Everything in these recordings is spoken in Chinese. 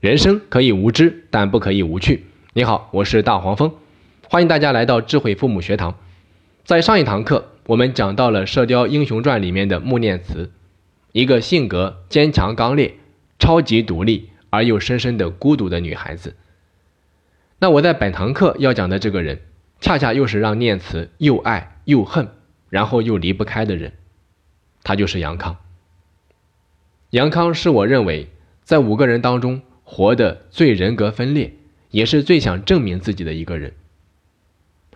人生可以无知，但不可以无趣。你好，我是大黄蜂，欢迎大家来到智慧父母学堂。在上一堂课，我们讲到了《射雕英雄传》里面的穆念慈，一个性格坚强刚烈、超级独立而又深深的孤独的女孩子。那我在本堂课要讲的这个人，恰恰又是让念慈又爱又恨，然后又离不开的人，他就是杨康。杨康是我认为在五个人当中。活得最人格分裂，也是最想证明自己的一个人。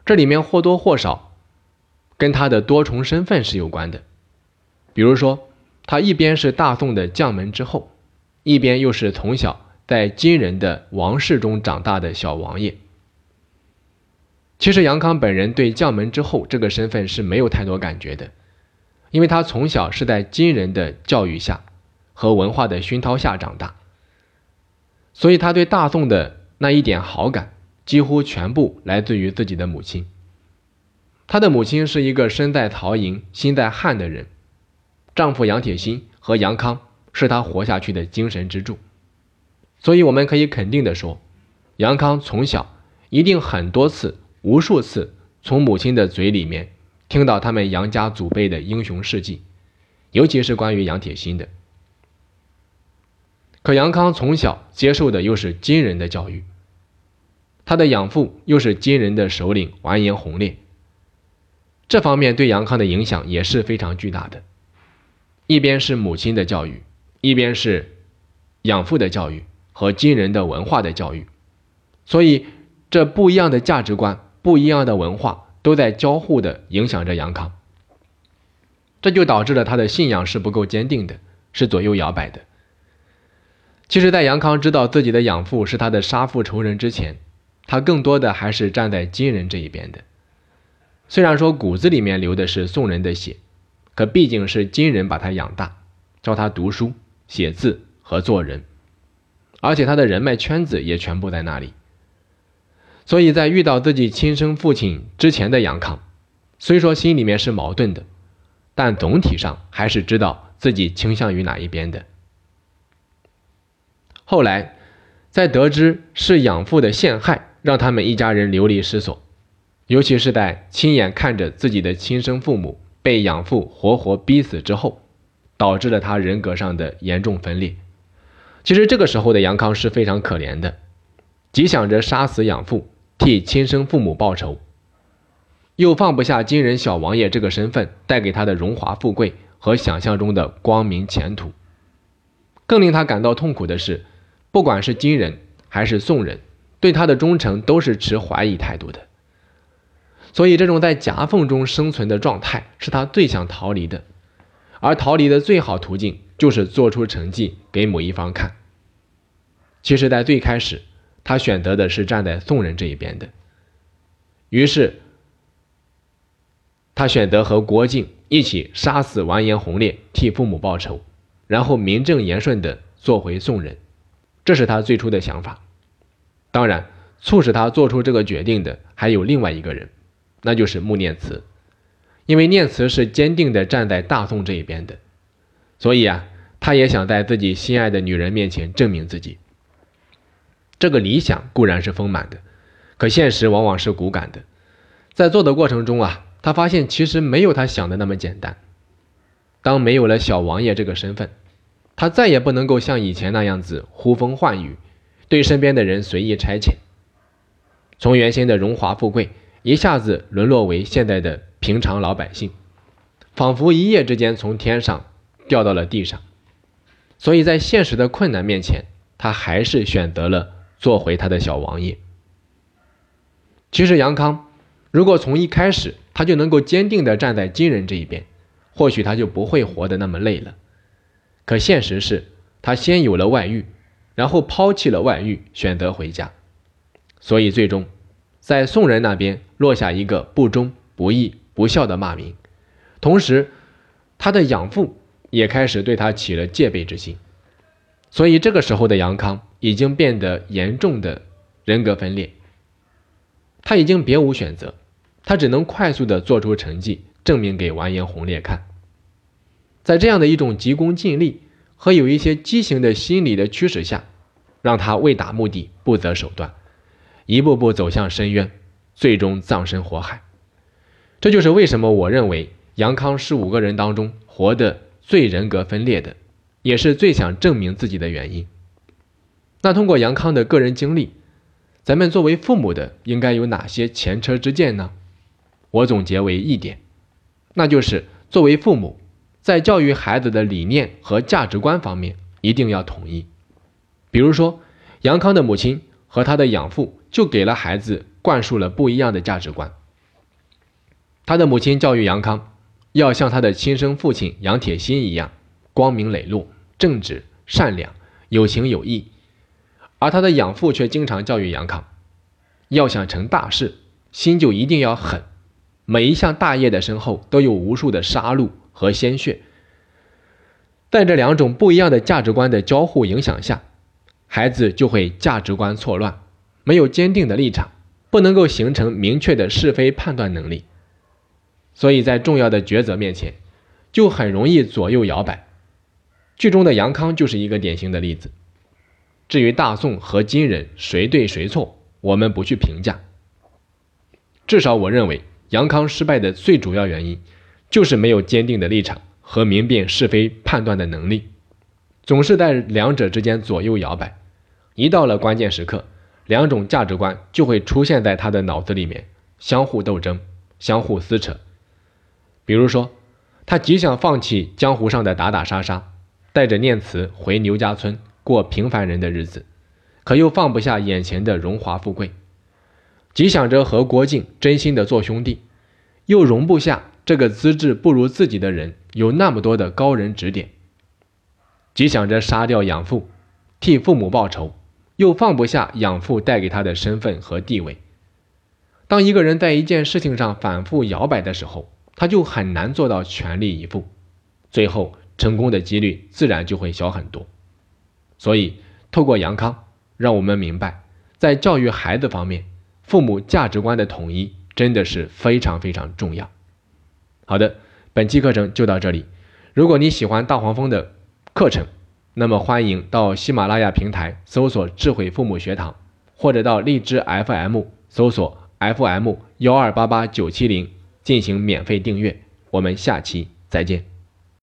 这里面或多或少跟他的多重身份是有关的。比如说，他一边是大宋的将门之后，一边又是从小在金人的王室中长大的小王爷。其实杨康本人对将门之后这个身份是没有太多感觉的，因为他从小是在金人的教育下和文化的熏陶下长大。所以他对大宋的那一点好感，几乎全部来自于自己的母亲。他的母亲是一个身在曹营心在汉的人，丈夫杨铁心和杨康是他活下去的精神支柱。所以我们可以肯定的说，杨康从小一定很多次、无数次从母亲的嘴里面听到他们杨家祖辈的英雄事迹，尤其是关于杨铁心的。可杨康从小接受的又是金人的教育，他的养父又是金人的首领完颜洪烈，这方面对杨康的影响也是非常巨大的。一边是母亲的教育，一边是养父的教育和金人的文化的教育，所以这不一样的价值观、不一样的文化都在交互的影响着杨康，这就导致了他的信仰是不够坚定的，是左右摇摆的。其实，在杨康知道自己的养父是他的杀父仇人之前，他更多的还是站在金人这一边的。虽然说骨子里面流的是宋人的血，可毕竟是金人把他养大，教他读书、写字和做人，而且他的人脉圈子也全部在那里。所以在遇到自己亲生父亲之前的杨康，虽说心里面是矛盾的，但总体上还是知道自己倾向于哪一边的。后来，在得知是养父的陷害让他们一家人流离失所，尤其是在亲眼看着自己的亲生父母被养父活活逼死之后，导致了他人格上的严重分裂。其实这个时候的杨康是非常可怜的，既想着杀死养父，替亲生父母报仇，又放不下金人小王爷这个身份带给他的荣华富贵和想象中的光明前途。更令他感到痛苦的是。不管是金人还是宋人，对他的忠诚都是持怀疑态度的。所以，这种在夹缝中生存的状态是他最想逃离的。而逃离的最好途径就是做出成绩给某一方看。其实，在最开始，他选择的是站在宋人这一边的。于是，他选择和郭靖一起杀死完颜洪烈，替父母报仇，然后名正言顺地做回宋人。这是他最初的想法，当然，促使他做出这个决定的还有另外一个人，那就是穆念慈，因为念慈是坚定的站在大宋这一边的，所以啊，他也想在自己心爱的女人面前证明自己。这个理想固然是丰满的，可现实往往是骨感的，在做的过程中啊，他发现其实没有他想的那么简单。当没有了小王爷这个身份。他再也不能够像以前那样子呼风唤雨，对身边的人随意差遣，从原先的荣华富贵一下子沦落为现在的平常老百姓，仿佛一夜之间从天上掉到了地上。所以在现实的困难面前，他还是选择了做回他的小王爷。其实杨康如果从一开始他就能够坚定地站在金人这一边，或许他就不会活得那么累了。可现实是，他先有了外遇，然后抛弃了外遇，选择回家，所以最终，在宋人那边落下一个不忠、不义、不孝的骂名。同时，他的养父也开始对他起了戒备之心。所以这个时候的杨康已经变得严重的人格分裂，他已经别无选择，他只能快速的做出成绩，证明给完颜洪烈看。在这样的一种急功近利和有一些畸形的心理的驱使下，让他为达目的不择手段，一步步走向深渊，最终葬身火海。这就是为什么我认为杨康是五个人当中活得最人格分裂的，也是最想证明自己的原因。那通过杨康的个人经历，咱们作为父母的应该有哪些前车之鉴呢？我总结为一点，那就是作为父母，在教育孩子的理念和价值观方面一定要统一。比如说，杨康的母亲和他的养父就给了孩子灌输了不一样的价值观。他的母亲教育杨康，要像他的亲生父亲杨铁心一样，光明磊落、正直、善良、有情有义；而他的养父却经常教育杨康，要想成大事，心就一定要狠，每一项大业的身后都有无数的杀戮和鲜血。在这两种不一样的价值观的交互影响下，孩子就会价值观错乱，没有坚定的立场，不能够形成明确的是非判断能力。所以在重要的抉择面前，就很容易左右摇摆。剧中的杨康就是一个典型的例子。至于大宋和金人谁对谁错，我们不去评价。至少我认为，杨康失败的最主要原因，就是没有坚定的立场和明辨是非判断的能力，总是在两者之间左右摇摆。一到了关键时刻，两种价值观就会出现在他的脑子里面，相互斗争，相互撕扯。比如说，他极想放弃江湖上的打打杀杀，带着念慈回牛家村过平凡人的日子，可又放不下眼前的荣华富贵；极想着和郭靖真心的做兄弟，又容不下这个资质不如自己的人有那么多的高人指点；既想着杀掉养父，替父母报仇，又放不下养父带给他的身份和地位。当一个人在一件事情上反复摇摆的时候，他就很难做到全力以赴，最后成功的几率自然就会小很多。所以，透过杨康，让我们明白，在教育孩子方面，父母价值观的统一真的是非常非常重要。好的，本期课程就到这里。如果你喜欢大黄蜂的课程，那么欢迎到喜马拉雅平台搜索“智慧父母学堂”，或者到荔枝 FM 搜索 FM 幺二八八九七零。进行免费订阅，我们下期再见。